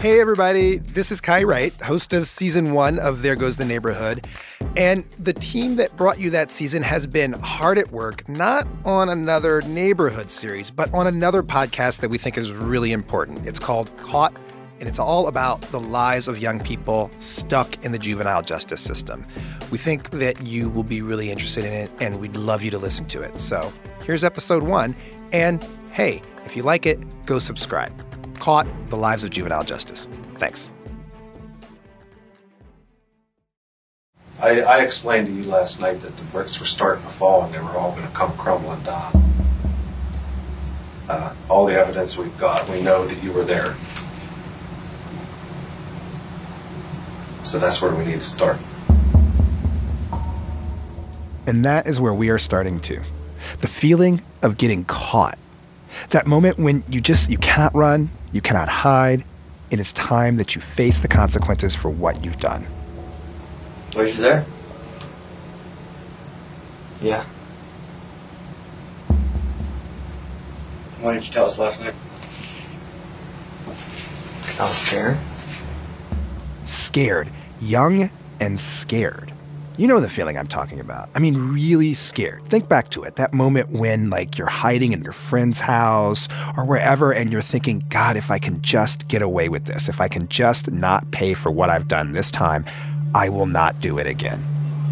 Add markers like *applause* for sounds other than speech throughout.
Hey, everybody. This is Kai Wright, host of season one of There Goes the Neighborhood. And the team that brought you that season has been hard at work, not on another neighborhood series, but on another podcast that we think is really important. It's called Caught, and it's all about the lives of young people stuck in the juvenile justice system. We think that you will be really interested in it, and we'd love you to listen to it. So here's episode one. And hey, if you like it, go subscribe. Caught The Lives of Juvenile Justice. Thanks. I, I explained to you last night that the bricks were starting to fall and they were all going to come crumbling down. Uh, all the evidence we've got, we know that you were there. So that's where we need to start. And that is where we are starting to. The feeling of getting caught. That moment when you just you cannot run, you cannot hide. It is time that you face the consequences for what you've done. Were you there? Yeah. Why didn't you tell us last night? Because I was scared. Scared. Young and scared. You know the feeling I'm talking about. I mean, really scared. Think back to it. That moment when, like, you're hiding in your friend's house or wherever, and you're thinking, God, if I can just get away with this, if I can just not pay for what I've done this time, I will not do it again.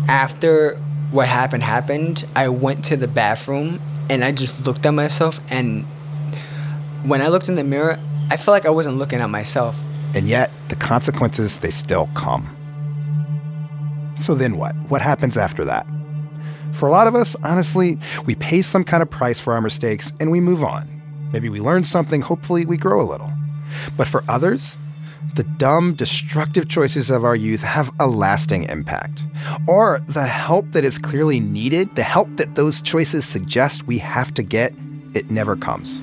After what happened happened, I went to the bathroom and I just looked at myself. And when I looked in the mirror, I felt like I wasn't looking at myself. And yet, the consequences, they still come. So then what? What happens after that? For a lot of us, honestly, we pay some kind of price for our mistakes and we move on. Maybe we learn something, hopefully, we grow a little. But for others, the dumb, destructive choices of our youth have a lasting impact. Or the help that is clearly needed, the help that those choices suggest we have to get, it never comes.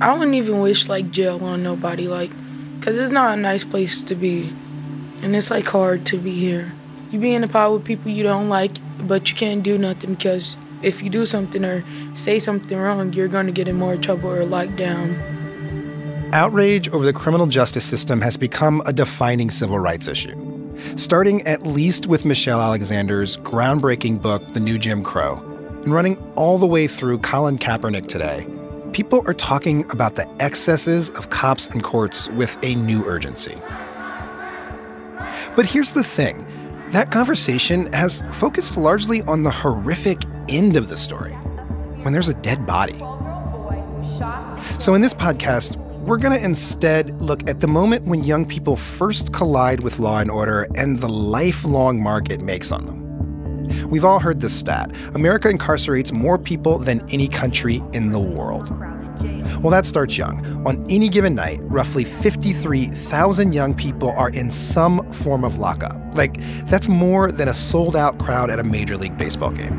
I wouldn't even wish like jail on nobody, like, cause it's not a nice place to be, and it's like hard to be here. You be in a pod with people you don't like, but you can't do nothing because if you do something or say something wrong, you're gonna get in more trouble or locked down. Outrage over the criminal justice system has become a defining civil rights issue. Starting at least with Michelle Alexander's groundbreaking book, The New Jim Crow, and running all the way through Colin Kaepernick today, people are talking about the excesses of cops and courts with a new urgency. But here's the thing that conversation has focused largely on the horrific end of the story when there's a dead body. So, in this podcast, we're going to instead look at the moment when young people first collide with law and order and the lifelong mark it makes on them. We've all heard this stat America incarcerates more people than any country in the world. Well, that starts young. On any given night, roughly 53,000 young people are in some form of lockup. Like, that's more than a sold out crowd at a Major League Baseball game.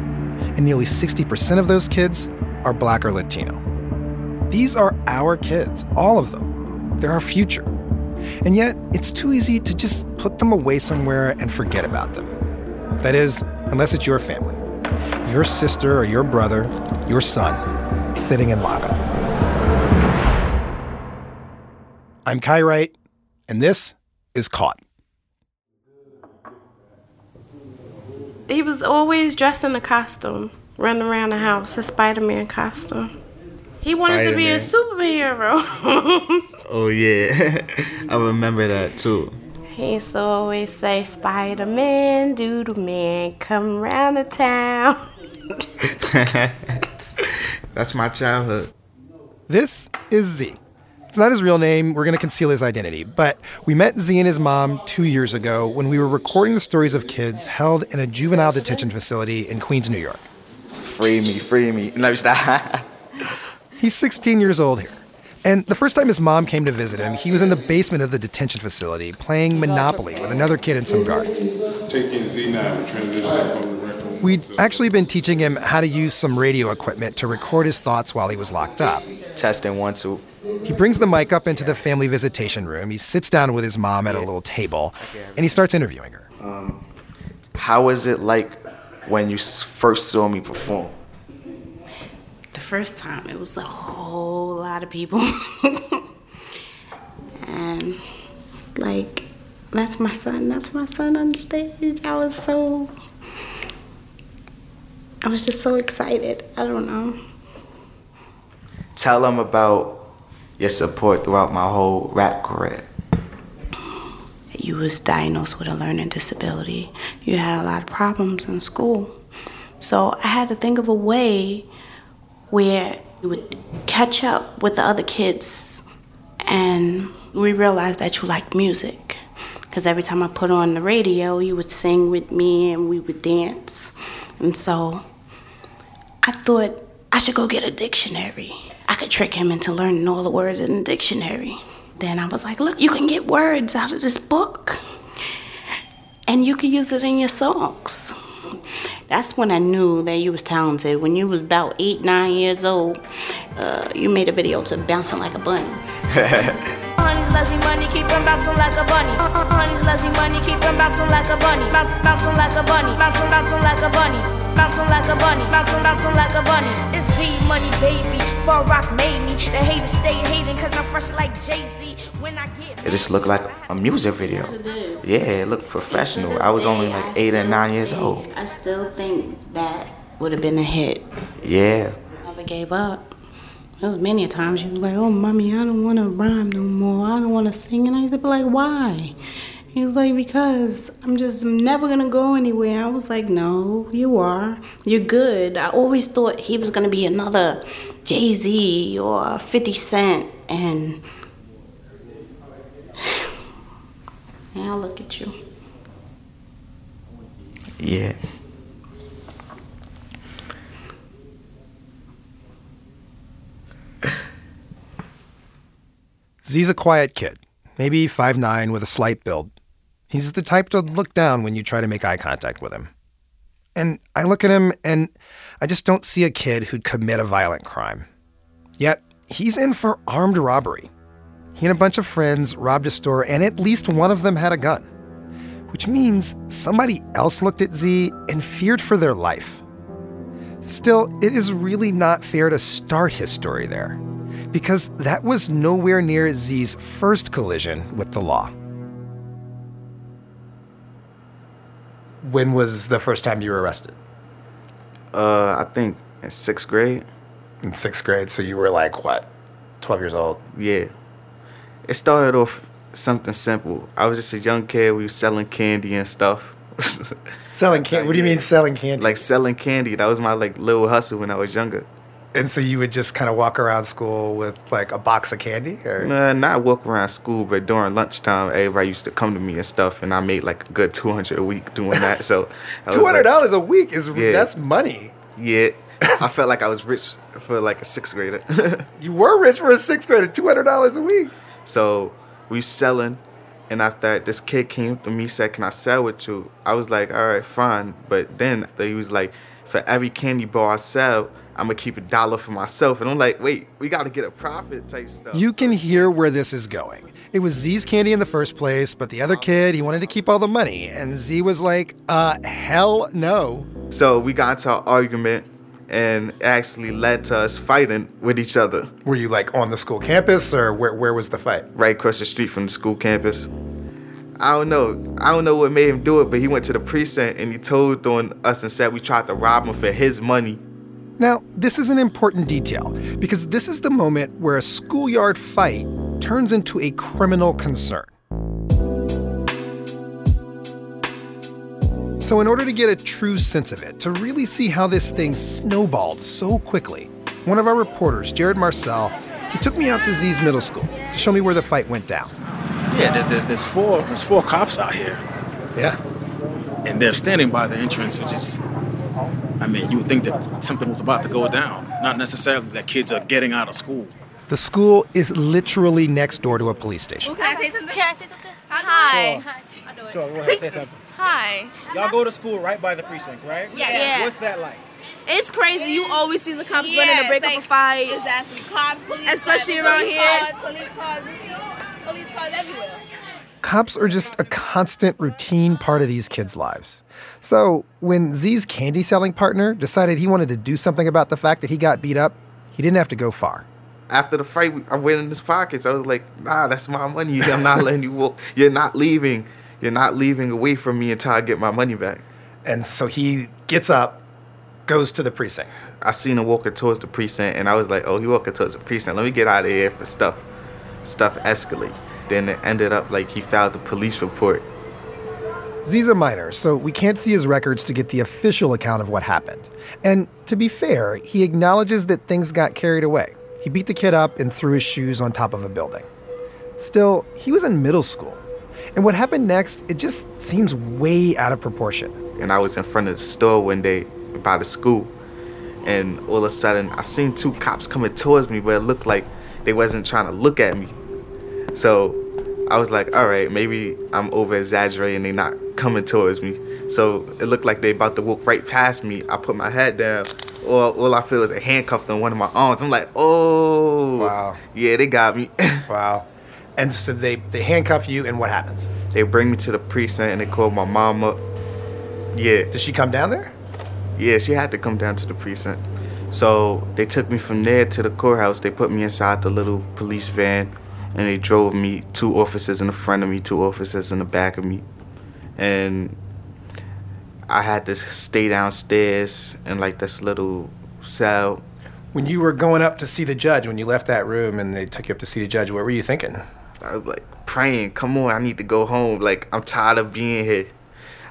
And nearly 60% of those kids are black or Latino. These are our kids, all of them. They're our future. And yet, it's too easy to just put them away somewhere and forget about them. That is, unless it's your family, your sister or your brother, your son, sitting in lockup. I'm Kai Wright, and this is Caught. He was always dressed in a costume, running around the house, a Spider Man costume. He wanted to be a superhero. *laughs* oh yeah, *laughs* I remember that too. He used to always say, Spider Man, Doodle Man, come around the town. *laughs* That's my childhood. This is Z. It's not his real name. We're going to conceal his identity. But we met Z and his mom two years ago when we were recording the stories of kids held in a juvenile detention facility in Queens, New York. Free me, free me. No, stop. *laughs* He's 16 years old here. And the first time his mom came to visit him, he was in the basement of the detention facility playing Monopoly with another kid and some guards. Taking Z9 and transitioning from. We'd actually been teaching him how to use some radio equipment to record his thoughts while he was locked up. Testing one, two. He brings the mic up into the family visitation room. He sits down with his mom at a little table, and he starts interviewing her. Um, how was it like when you first saw me perform? The first time, it was a whole lot of people. and *laughs* and it's like that's my son. That's my son on stage. I was so. I was just so excited. I don't know. Tell them about your support throughout my whole rap career. You was diagnosed with a learning disability. You had a lot of problems in school. So I had to think of a way where you would catch up with the other kids and we realized that you liked music. Because every time I put on the radio, you would sing with me and we would dance. And so I thought I should go get a dictionary. I could trick him into learning all the words in the dictionary. Then I was like, look, you can get words out of this book and you can use it in your songs. That's when I knew that you was talented. When you was about eight, nine years old, uh, you made a video to Bouncing Like a Bunny. *laughs* Honey's lazy money, keep him bouncing like a bunny. Honey's lazy money, keep him bouncing like a bunny. Bouncing like a bunny, bouncing, bouncing like a bunny. Bouncing like a bunny, bouncing, bouncing like a bunny. It's Z Money, baby. Far Rock made me. The haters stay hating cause I'm fresh like Jay Z. When I get. It just looked like a music video. Yeah, it looked professional. I was only like eight or nine years old. I still think that would have been a hit. Yeah. Never gave up. There was many times you was like, oh, mommy, I don't want to rhyme no more. I don't want to sing. And I used to be like, why? He was like, because I'm just never going to go anywhere. I was like, no, you are. You're good. I always thought he was going to be another Jay Z or 50 Cent. And *sighs* now look at you. Yeah. Z's a quiet kid, maybe 5'9 with a slight build. He's the type to look down when you try to make eye contact with him. And I look at him and I just don't see a kid who'd commit a violent crime. Yet, he's in for armed robbery. He and a bunch of friends robbed a store, and at least one of them had a gun, which means somebody else looked at Z and feared for their life. Still, it is really not fair to start his story there, because that was nowhere near Z's first collision with the law. When was the first time you were arrested? Uh, I think in sixth grade. In sixth grade, so you were like what, 12 years old? Yeah. It started off something simple. I was just a young kid. We were selling candy and stuff. *laughs* Selling candy? What do you mean selling candy? Like selling candy. That was my like little hustle when I was younger. And so you would just kind of walk around school with like a box of candy, or Nah, not walk around school, but during lunchtime, everybody used to come to me and stuff, and I made like a good two hundred a week doing that. So *laughs* two hundred like- dollars a week is Yeah. that's money. Yeah, *laughs* I felt like I was rich for like a sixth grader. *laughs* You were rich for a sixth grader, two hundred dollars a week. So we selling, and after that, this kid came to me said, "Can I sell with you?" I was like, "All right, fine." But then he was like, "For every candy bar I sell, I'm gonna keep a dollar for myself." And I'm like, "Wait, we got to get a profit type stuff." You can hear where this is going. It was Z's candy in the first place, but the other kid, he wanted to keep all the money, and Z was like, "Uh, hell no." So we got into an argument, and actually led to us fighting with each other Were you like on the school campus, or where where was the fight? right across the street from the school campus. I don't know. I don't know what made him do it, but he went to the precinct and he told on us and said we tried to rob him for his money. Now, this is an important detail because this is the moment where a schoolyard fight turns into a criminal concern. So, in order to get a true sense of it, to really see how this thing snowballed so quickly, one of our reporters, Jared Marcelle, he took me out to Z's middle school to show me where the fight went down. Yeah, there- there's, there's four there's four cops out here, Yeah. and they're standing by the entrance, which is, I mean, you would think that something was about to go down. Not necessarily that kids are getting out of school. The school is literally next door to a police station. Can I say something? Can I say something? Hi. Sure, go ahead, say something. *laughs* Hi. Y'all go to school right by the precinct, right? Yeah. Yeah. What's that like? It's crazy. You always see the cops Yeah, running to break it's up a fight. Exactly. Cops, police, Especially cars, around police here. Cars, police cars, police cars everywhere. Cops are just a constant routine part of these kids' lives. So, when Z's candy selling partner decided he wanted to do something about the fact that he got beat up, he didn't have to go far. after the fight, I went in his pockets. I was like, nah, that's my money. *laughs* I'm not letting you walk. You're not leaving. You're not leaving away from me until I get my money back. And so he gets up, goes to the precinct. I seen him walking towards the precinct, and I was like, oh, he walking towards the precinct. Let me get out of here for stuff, stuff escalate. Then it ended up like he filed the police report. Z's a minor, so we can't see his records to get the official account of what happened. And to be fair, he acknowledges that things got carried away. He beat the kid up and threw his shoes on top of a building. Still, he was in middle school. And what happened next, it just seems way out of proportion. And I was in front of the store one day by the school, and all of a sudden I seen two cops coming towards me, but it looked like they wasn't trying to look at me. So I was like, all right, maybe I'm over exaggerating. They not coming towards me. So it looked like they about to walk right past me. I put my head down. All, all I feel is a handcuff on one of my arms. I'm like, oh, wow, yeah, they got me. *laughs* wow. And so they they handcuff you, and what happens? They bring me to the precinct and they call my mom up. Yeah. Did she come down there? Yeah, she had to come down to the precinct. So they took me from there to the courthouse. They put me inside the little police van and they drove me two officers in the front of me, two officers in the back of me. And I had to stay downstairs in like this little cell. When you were going up to see the judge, when you left that room and they took you up to see the judge, what were you thinking? I was like praying, come on, I need to go home. Like, I'm tired of being here.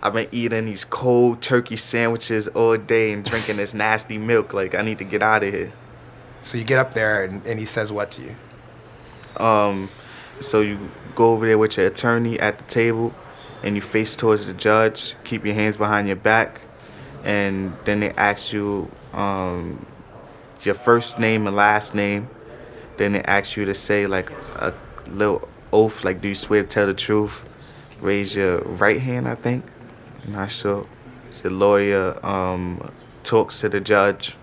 I've been eating these cold turkey sandwiches all day and drinking this nasty milk. Like, I need to get out of here. So you get up there and, and he says what to you? Um, so you go over there with your attorney at the table and you face towards the judge, keep your hands behind your back, and then they ask you um, your first name and last name. Then they ask you to say like a little oath, like do you swear to tell the truth? Raise your right hand, I think. I'm not sure. The lawyer um, talks to the judge,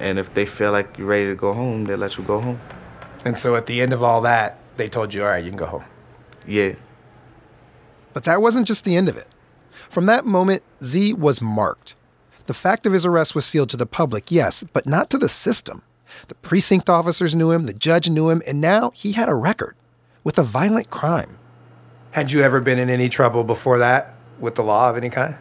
and if they feel like you're ready to go home, they let you go home. And so at the end of all that, they told you, all right, you can go home. Yeah. But that wasn't just the end of it. From that moment, Z was marked. The fact of his arrest was sealed to the public, yes, but not to the system. The precinct officers knew him, the judge knew him, and now he had a record with a violent crime. Had you ever been in any trouble before that with the law of any kind?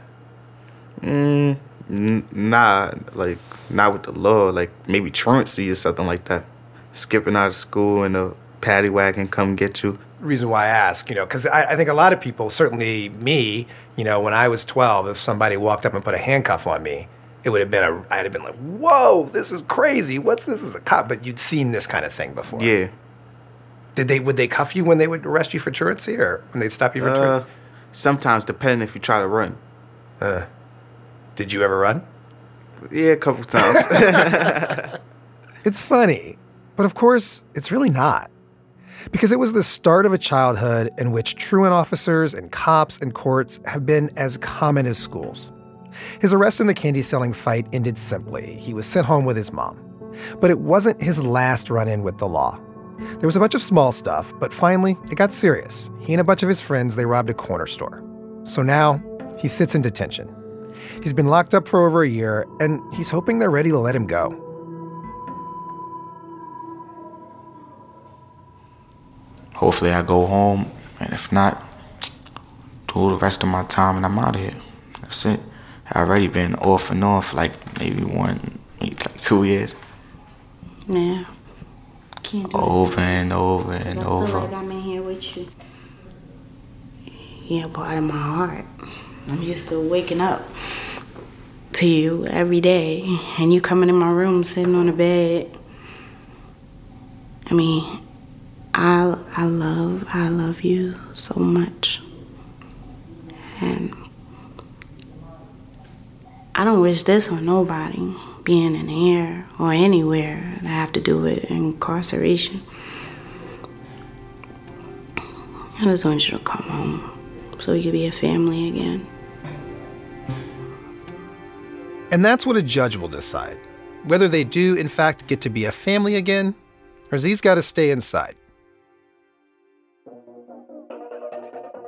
Mm, n- nah, like not with the law. Like maybe truancy or something like that. Skipping out of school and a paddy wagon come get you. Reason why I ask, you know, because I, I think a lot of people, certainly me, you know, when I was 12, if somebody walked up and put a handcuff on me, it would have been a, I'd have been like, whoa, this is crazy. What's this? Is a cop? But you'd seen this kind of thing before. Yeah. Did they, would they cuff you when they would arrest you for truancy or when they'd stop you for Uh, truancy? sometimes, depending if you try to run. Uh, did you ever run? Yeah, a couple times. *laughs* It's funny, but of course, it's really not. Because it was the start of a childhood in which truant officers and cops and courts have been as common as schools. His arrest in the candy selling fight ended simply. He was sent home with his mom. But it wasn't his last run in with the law. There was a bunch of small stuff, but finally, it got serious. He and a bunch of his friends, they robbed a corner store. So now, he sits in detention. He's been locked up for over a year, and he's hoping they're ready to let him go. Hopefully, I go home, and if not, do the rest of my time and I'm out of here. That's it. I've already been off and on for like maybe one, maybe like two years. Yeah. Can't do Over and over and I feel over. like I'm in here with you. You're part of my heart. I'm used to waking up to you every day and you coming in my room sitting on the bed. I mean, I I love I love you so much. And I don't wish this on nobody, being in here or anywhere that have to do with incarceration. I just want you to come home so we could be a family again. And that's what a judge will decide whether they do, in fact, get to be a family again, or he's got to stay inside.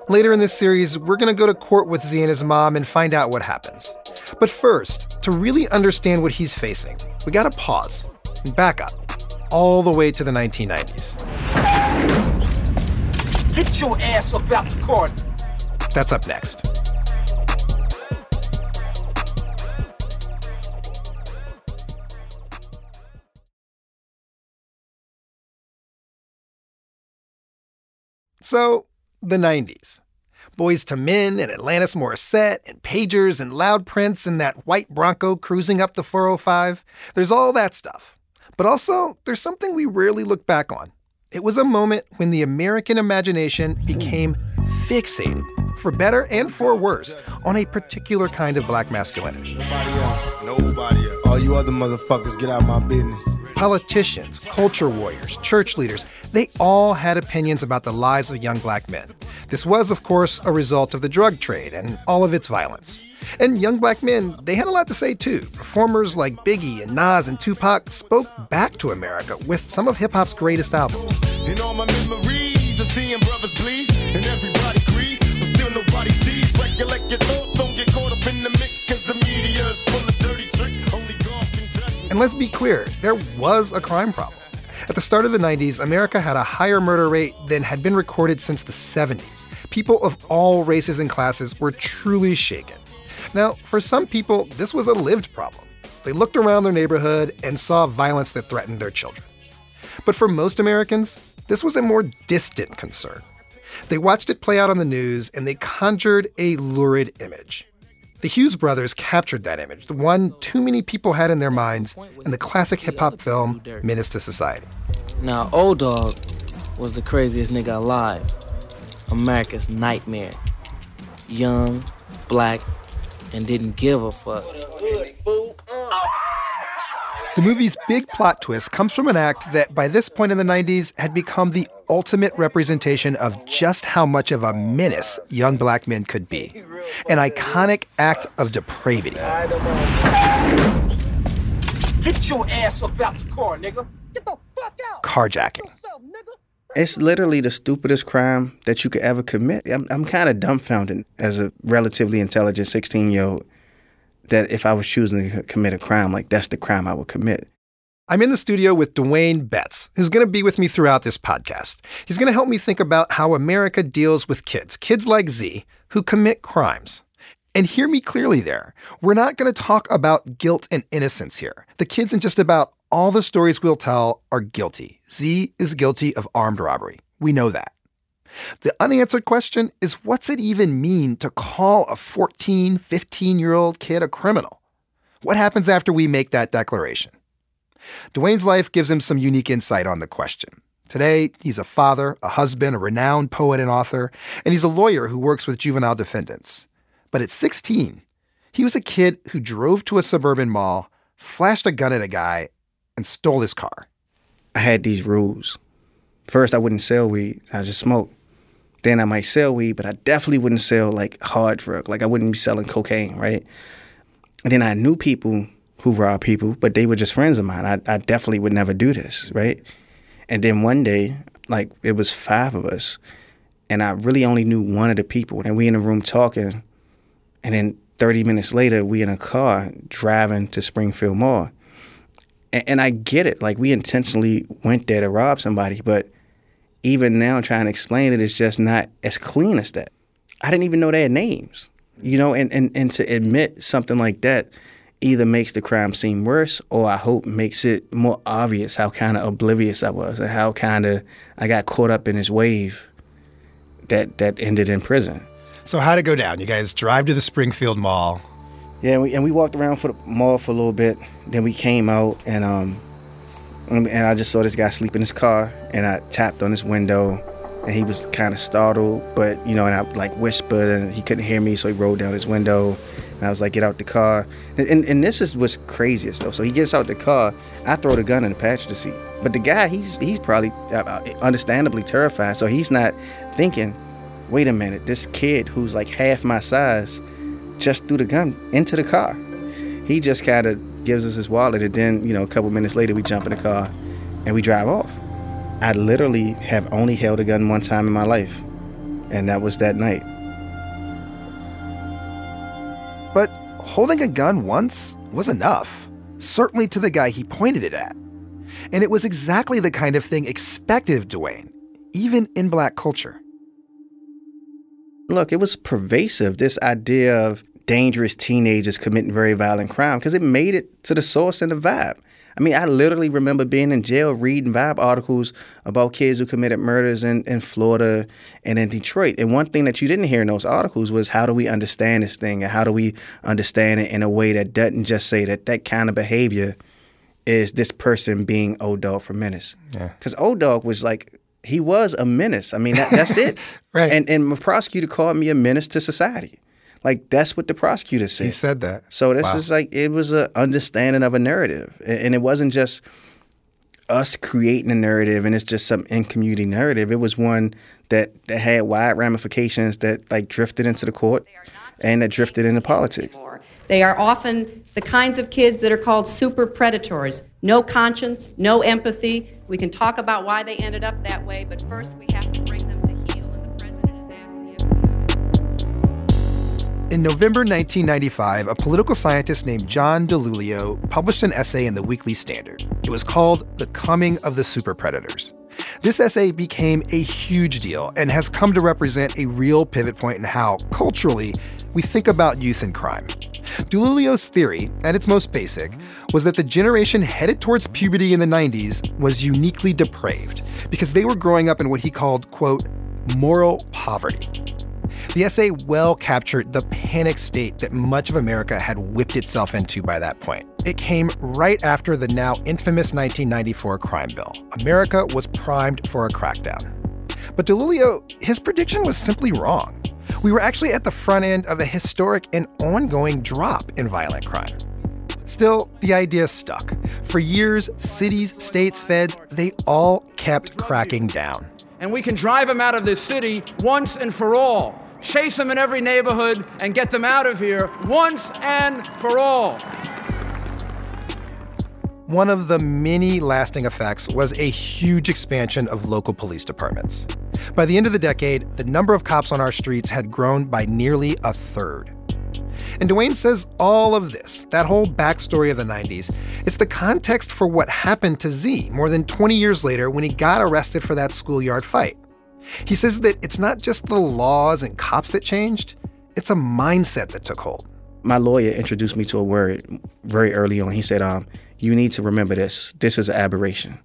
Later in this series, we're going to go to court with Z and his mom and find out what happens. But first, to really understand what he's facing, we got to pause and back up. all the way to the 1990s. Get your ass up out the car. That's up next. So, the 90s. Boyz II Men and Alanis Morissette and Pagers and Loud Prince and that white Bronco cruising up the 405. There's all that stuff. But also, there's something we rarely look back on. It was a moment when the American imagination became fixated, for better and for worse, on a particular kind of black masculinity. Nobody else. Nobody else. All you other motherfuckers get out of my business. Politicians, culture warriors, church leaders, they all had opinions about the lives of young black men. This was, of course, a result of the drug trade and all of its violence. And young black men, they had a lot to say too. Performers like Biggie and Nas and Tupac spoke back to America with some of hip hop's greatest albums. Memories bleed And let's be clear, there was a crime problem. At the start of the 90s, America had a higher murder rate than had been recorded since the 70s. People of all races and classes were truly shaken. Now, for some people, this was a lived problem. They looked around their neighborhood and saw violence that threatened their children. But for most Americans, this was a more distant concern. They watched it play out on the news and they conjured a lurid image. The Hughes brothers captured that image, the one too many people had in their minds, in the classic hip hop film Menace II Society. Now, O-Dog was the craziest nigga alive. America's nightmare. Young, black, and didn't give a fuck. The movie's big plot twist comes from an act that, by this point in the 90s, had become the ultimate representation of just how much of a menace young black men could be. An iconic act of depravity. Get your ass up out the car, nigga. Get the fuck out. Carjacking. It's literally the stupidest crime that you could ever commit. I'm, I'm kind of dumbfounded as a relatively intelligent 16 year old that if I was choosing to commit a crime, like that's the crime I would commit. I'm in the studio with Dwayne Betts, who's going to be with me throughout this podcast. He's going to help me think about how America deals with kids, kids like Z, who commit crimes. And hear me clearly there. We're not going to talk about guilt and innocence here. The kids in just about all the stories we'll tell are guilty. Z is guilty of armed robbery. We know that. The unanswered question is what's it even mean to call a 14, 15 year old kid a criminal? What happens after we make that declaration? Dwayne's life gives him some unique insight on the question. Today, he's a father, a husband, a renowned poet and author, and he's a lawyer who works with juvenile defendants. But at 16, he was a kid who drove to a suburban mall, flashed a gun at a guy, and stole his car. I had these rules. First, I wouldn't sell weed, I just smoke. Then I might sell weed, but I definitely wouldn't sell like hard drug. Like I wouldn't be selling cocaine, right? And then I knew people who robbed people, but they were just friends of mine. I, I definitely would never do this, right? And then one day, like it was five of us, and I really only knew one of the people. And we in the room talking, and then 30 minutes later, we in a car driving to Springfield Mall. And, and I get it. Like we intentionally went there to rob somebody, but even now trying to explain it is just not as clean as that. I didn't even know their names. You know, and, and, and to admit something like that either makes the crime seem worse or I hope makes it more obvious how kind of oblivious I was and how kind of I got caught up in this wave that that ended in prison. So how'd it go down? You guys drive to the Springfield Mall. Yeah, and we, and we walked around for the mall for a little bit. Then we came out and um and I just saw this guy sleep in his car and I tapped on his window and he was kind of startled, but you know, and I like whispered and he couldn't hear me, so he rolled down his window. And I was like, "Get out the car!" And, and, and this is what's craziest though. So he gets out the car. I throw the gun in the passenger seat, but the guy, he's he's probably uh, understandably terrified. So he's not thinking, "Wait a minute, this kid who's like half my size just threw the gun into the car." He just kind of gives us his wallet, and then you know, a couple minutes later, we jump in the car and we drive off. I literally have only held a gun one time in my life, and that was that night. Holding a gun once was enough, certainly to the guy he pointed it at. And it was exactly the kind of thing expected of Dwayne, even in black culture. Look, it was pervasive, this idea of dangerous teenagers committing very violent crime, because it made it to the source and the vibe. I mean, I literally remember being in jail reading vibe articles about kids who committed murders in, in Florida and in Detroit. And one thing that you didn't hear in those articles was how do we understand this thing and how do we understand it in a way that doesn't just say that that kind of behavior is this person being O-Dog for menace. Yeah. Because O-Dog was like, he was a menace. I mean, that, that's it. *laughs* right. And, and my prosecutor called me a menace to society. Like that's what the prosecutor said. He said that. So this Wow. is like it was a understanding of a narrative, and it wasn't just us creating a narrative and it's just some in community narrative. It was one that that had wide ramifications that like drifted into the court and that drifted into politics. They are often the kinds of kids that are called super predators. No conscience, no empathy. We can talk about why they ended up that way, but first we have to bring In November 1995, a political scientist named John DiIulio published an essay in the Weekly Standard. It was called The Coming of the Super Predators. This essay became a huge deal and has come to represent a real pivot point in how, culturally, we think about youth and crime. DiIulio's theory, at its most basic, was that the generation headed towards puberty in the 90s was uniquely depraved because they were growing up in what he called, quote, moral poverty. The essay well captured the panic state that much of America had whipped itself into by that point. It came right after the now infamous 1994 crime bill. America was primed for a crackdown. But DiIulio, his prediction was simply wrong. We were actually at the front end of a historic and ongoing drop in violent crime. Still, the idea stuck. For years, cities, states, feds, they all kept cracking down. and we can drive them out of this city once and for all. Chase them in every neighborhood and get them out of here once and for all. One of the many lasting effects was a huge expansion of local police departments. By the end of the decade, the number of cops on our streets had grown by nearly a third. And Dwayne says all of this, that whole backstory of the 90s, it's the context for what happened to Z more than 20 years later when he got arrested for that schoolyard fight. He says that it's not just the laws and cops that changed, it's a mindset that took hold. My lawyer introduced me to a word very early on. He said, um, "You need to remember this. This is an aberration."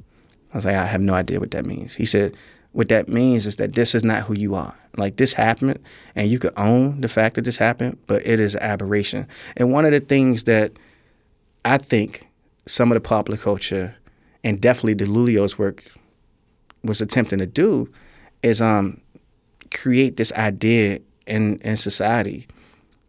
I was like, "I have no idea what that means." He said, "What that means is that this is not who you are. Like this happened, and you could own the fact that this happened, but it is an aberration." And one of the things that I think some of the popular culture, and definitely the DiIulio's work, was attempting to do, is um, create this idea in in society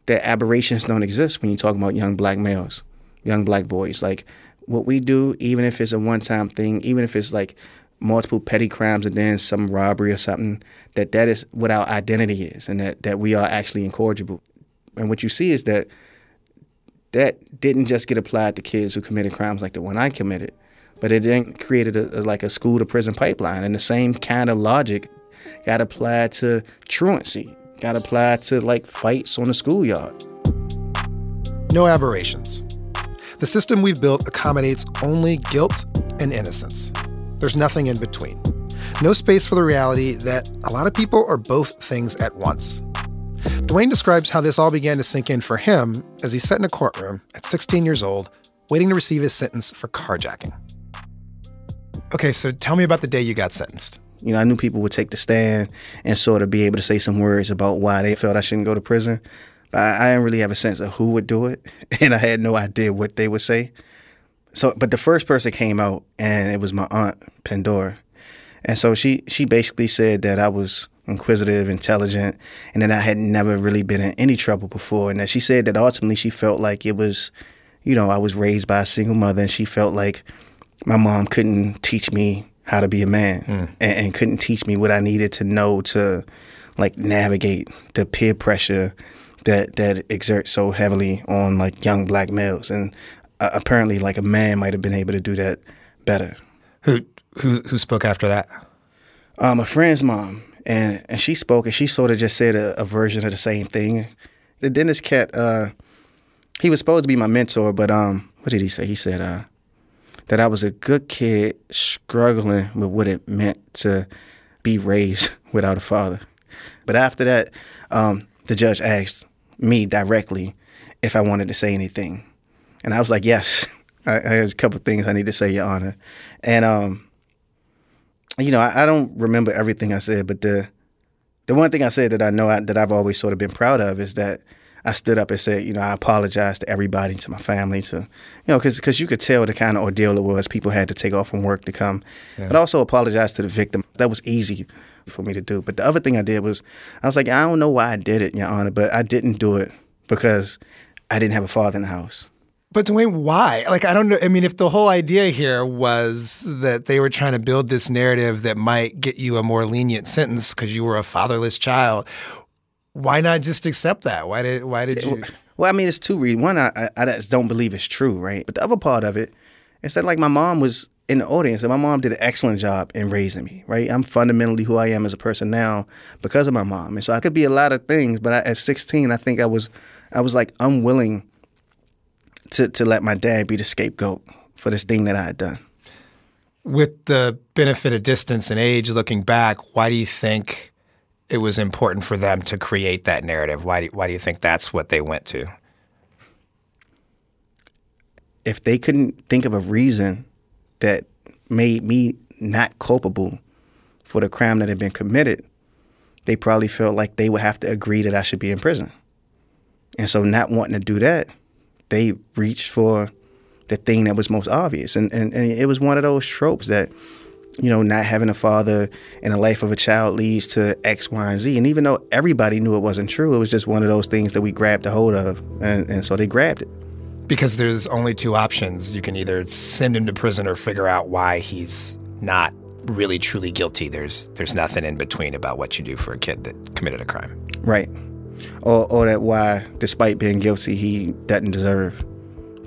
that aberrations don't exist when you talk about young black males, young black boys. Like what we do, even if it's a one time thing, even if it's like multiple petty crimes and then some robbery or something, that that is what our identity is and that, that we are actually incorrigible. And what you see is that that didn't just get applied to kids who committed crimes like the one I committed, but it then created a, a- like a school to prison pipeline. And the same kind of logic got applied to truancy, got applied to like fights on the schoolyard. No aberrations. The system we've built accommodates only guilt and innocence. There's nothing in between. No space for the reality that a lot of people are both things at once. Dwayne describes how this all began to sink in for him as he sat in a courtroom at 16 years old, waiting to receive his sentence for carjacking. Okay, so tell me about the day you got sentenced. You know, I knew people would take the stand and sort of be able to say some words about why they felt I shouldn't go to prison. But I, I didn't really have a sense of who would do it, *laughs* and I had no idea what they would say. So, but the first person came out, and it was my aunt Pandora, and so she she basically said that I was inquisitive, intelligent, and that I had never really been in any trouble before, and that she said that ultimately she felt like it was, you know, I was raised by a single mother, and she felt like my mom couldn't teach me how to be a man and, and couldn't teach me what I needed to know to like navigate the peer pressure that that exerts so heavily on like young black males and uh, apparently like a man might have been able to do that better. Who who who spoke after that? Um, a friend's mom, and and she spoke, and she sort of just said a, a version of the same thing. The dentist cat, uh, he was supposed to be my mentor, but um, what did he say? He said, uh, that I was a good kid struggling with what it meant to be raised *laughs* without a father. But after that, um, the judge asked me directly if I wanted to say anything. And I was like, yes. *laughs* I, I had a couple things I need to say, Your Honor. And, um, you know, I, I don't remember everything I said, but the the one thing I said that I know I, that I've always sort of been proud of is that I stood up and said, you know, I apologize to everybody, to my family, to, you know, because you could tell the kind of ordeal it was. People had to take off from work to come. Yeah. But also apologize to the victim. That was easy for me to do. But the other thing I did was, I was like, I don't know why I did it, Your Honor, but I didn't do it because I didn't have a father in the house. But Dwayne, why? Like, I don't know. I mean, if the whole idea here was that they were trying to build this narrative that might get you a more lenient sentence because you were a fatherless child, why not just accept that? Why did Why did you? Well, I mean, it's two reasons. One, I, I, just don't believe it's true, right? But the other part of it is that, like, my mom was in the audience, and my mom did an excellent job in raising me, right? I'm fundamentally who I am as a person now because of my mom, and so I could be a lot of things. But I, at 16, I think I was, I was like unwilling to to let my dad be the scapegoat for this thing that I had done. With the benefit of distance and age, looking back, why do you think it was important for them to create that narrative? Why do, why do you think that's what they went to? If they couldn't think of a reason that made me not culpable for the crime that had been committed, they probably felt like they would have to agree that I should be in prison. And so, not wanting to do that, they reached for the thing that was most obvious. And, and, and it was one of those tropes that, you know, not having a father in the life of a child leads to X, Y, and Z. And even though everybody knew it wasn't true, it was just one of those things that we grabbed a hold of. And, and so they grabbed it. Because there's only two options. You can either send him to prison or figure out why he's not really truly guilty. There's there's nothing in between about what you do for a kid that committed a crime. Right. Or, or that why, despite being guilty, he doesn't deserve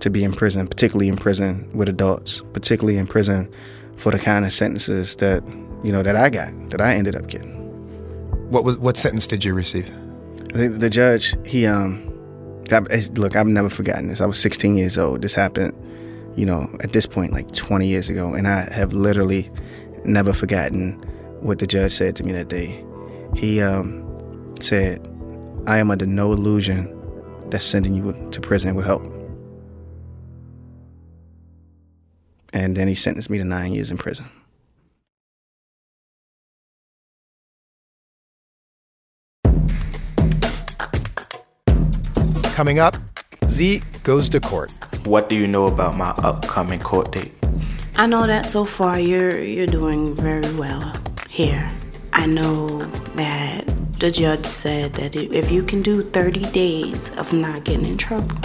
to be in prison, particularly in prison with adults, particularly in prison for the kind of sentences that you know that I got, that I ended up getting. What was what sentence did you receive? The, the judge, he um, that, look, I've never forgotten this. I was 16 years old. This happened, you know, at this point, like 20 years ago, and I have literally never forgotten what the judge said to me that day. He um, said, I am under no illusion that sending you to prison will help. And then he sentenced me to nine years in prison. Coming up, Z goes to court. What do you know about my upcoming court date? I know that so far you're you're doing very well here. I know that the judge said that if you can do 30 days of not getting in trouble,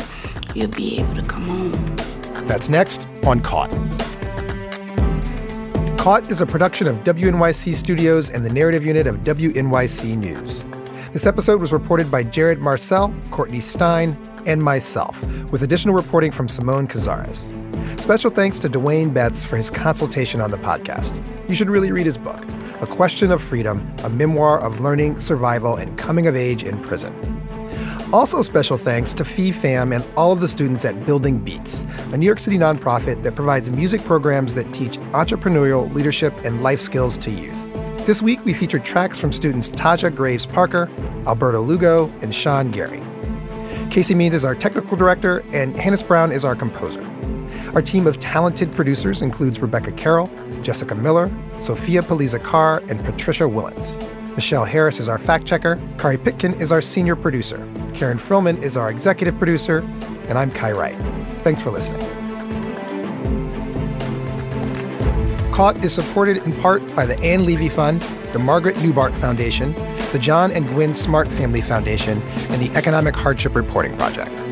you'll be able to come home. That's next on Caught. Caught is a production of WNYC Studios and the narrative unit of WNYC News. This episode was reported by Jared Marcelle, Courtney Stein, and myself, with additional reporting from Simone Cazares. Special thanks to Dwayne Betts for his consultation on the podcast. You should really read his book, A Question of Freedom, a memoir of learning, survival, and coming of age in prison. Also, special thanks to Fee Fam and all of the students at Building Beats, a New York City nonprofit that provides music programs that teach entrepreneurial, leadership, and life skills to youth. This week, we featured tracks from students Taja Graves Parker, Alberto Lugo, and Sean Gary. Casey Means is our technical director, and Hannis Brown is our composer. Our team of talented producers includes Rebecca Carroll, Jessica Miller, Sophia Paliza Carr, and Patricia Willens. Michelle Harris is our fact checker. Kari Pitkin is our senior producer. Karen Frillman is our executive producer. And I'm Kai Wright. Thanks for listening. Caught is supported in part by the Ann Levy Fund, the Margaret Neubart Foundation, the John and Gwen Smart Family Foundation, and the Economic Hardship Reporting Project.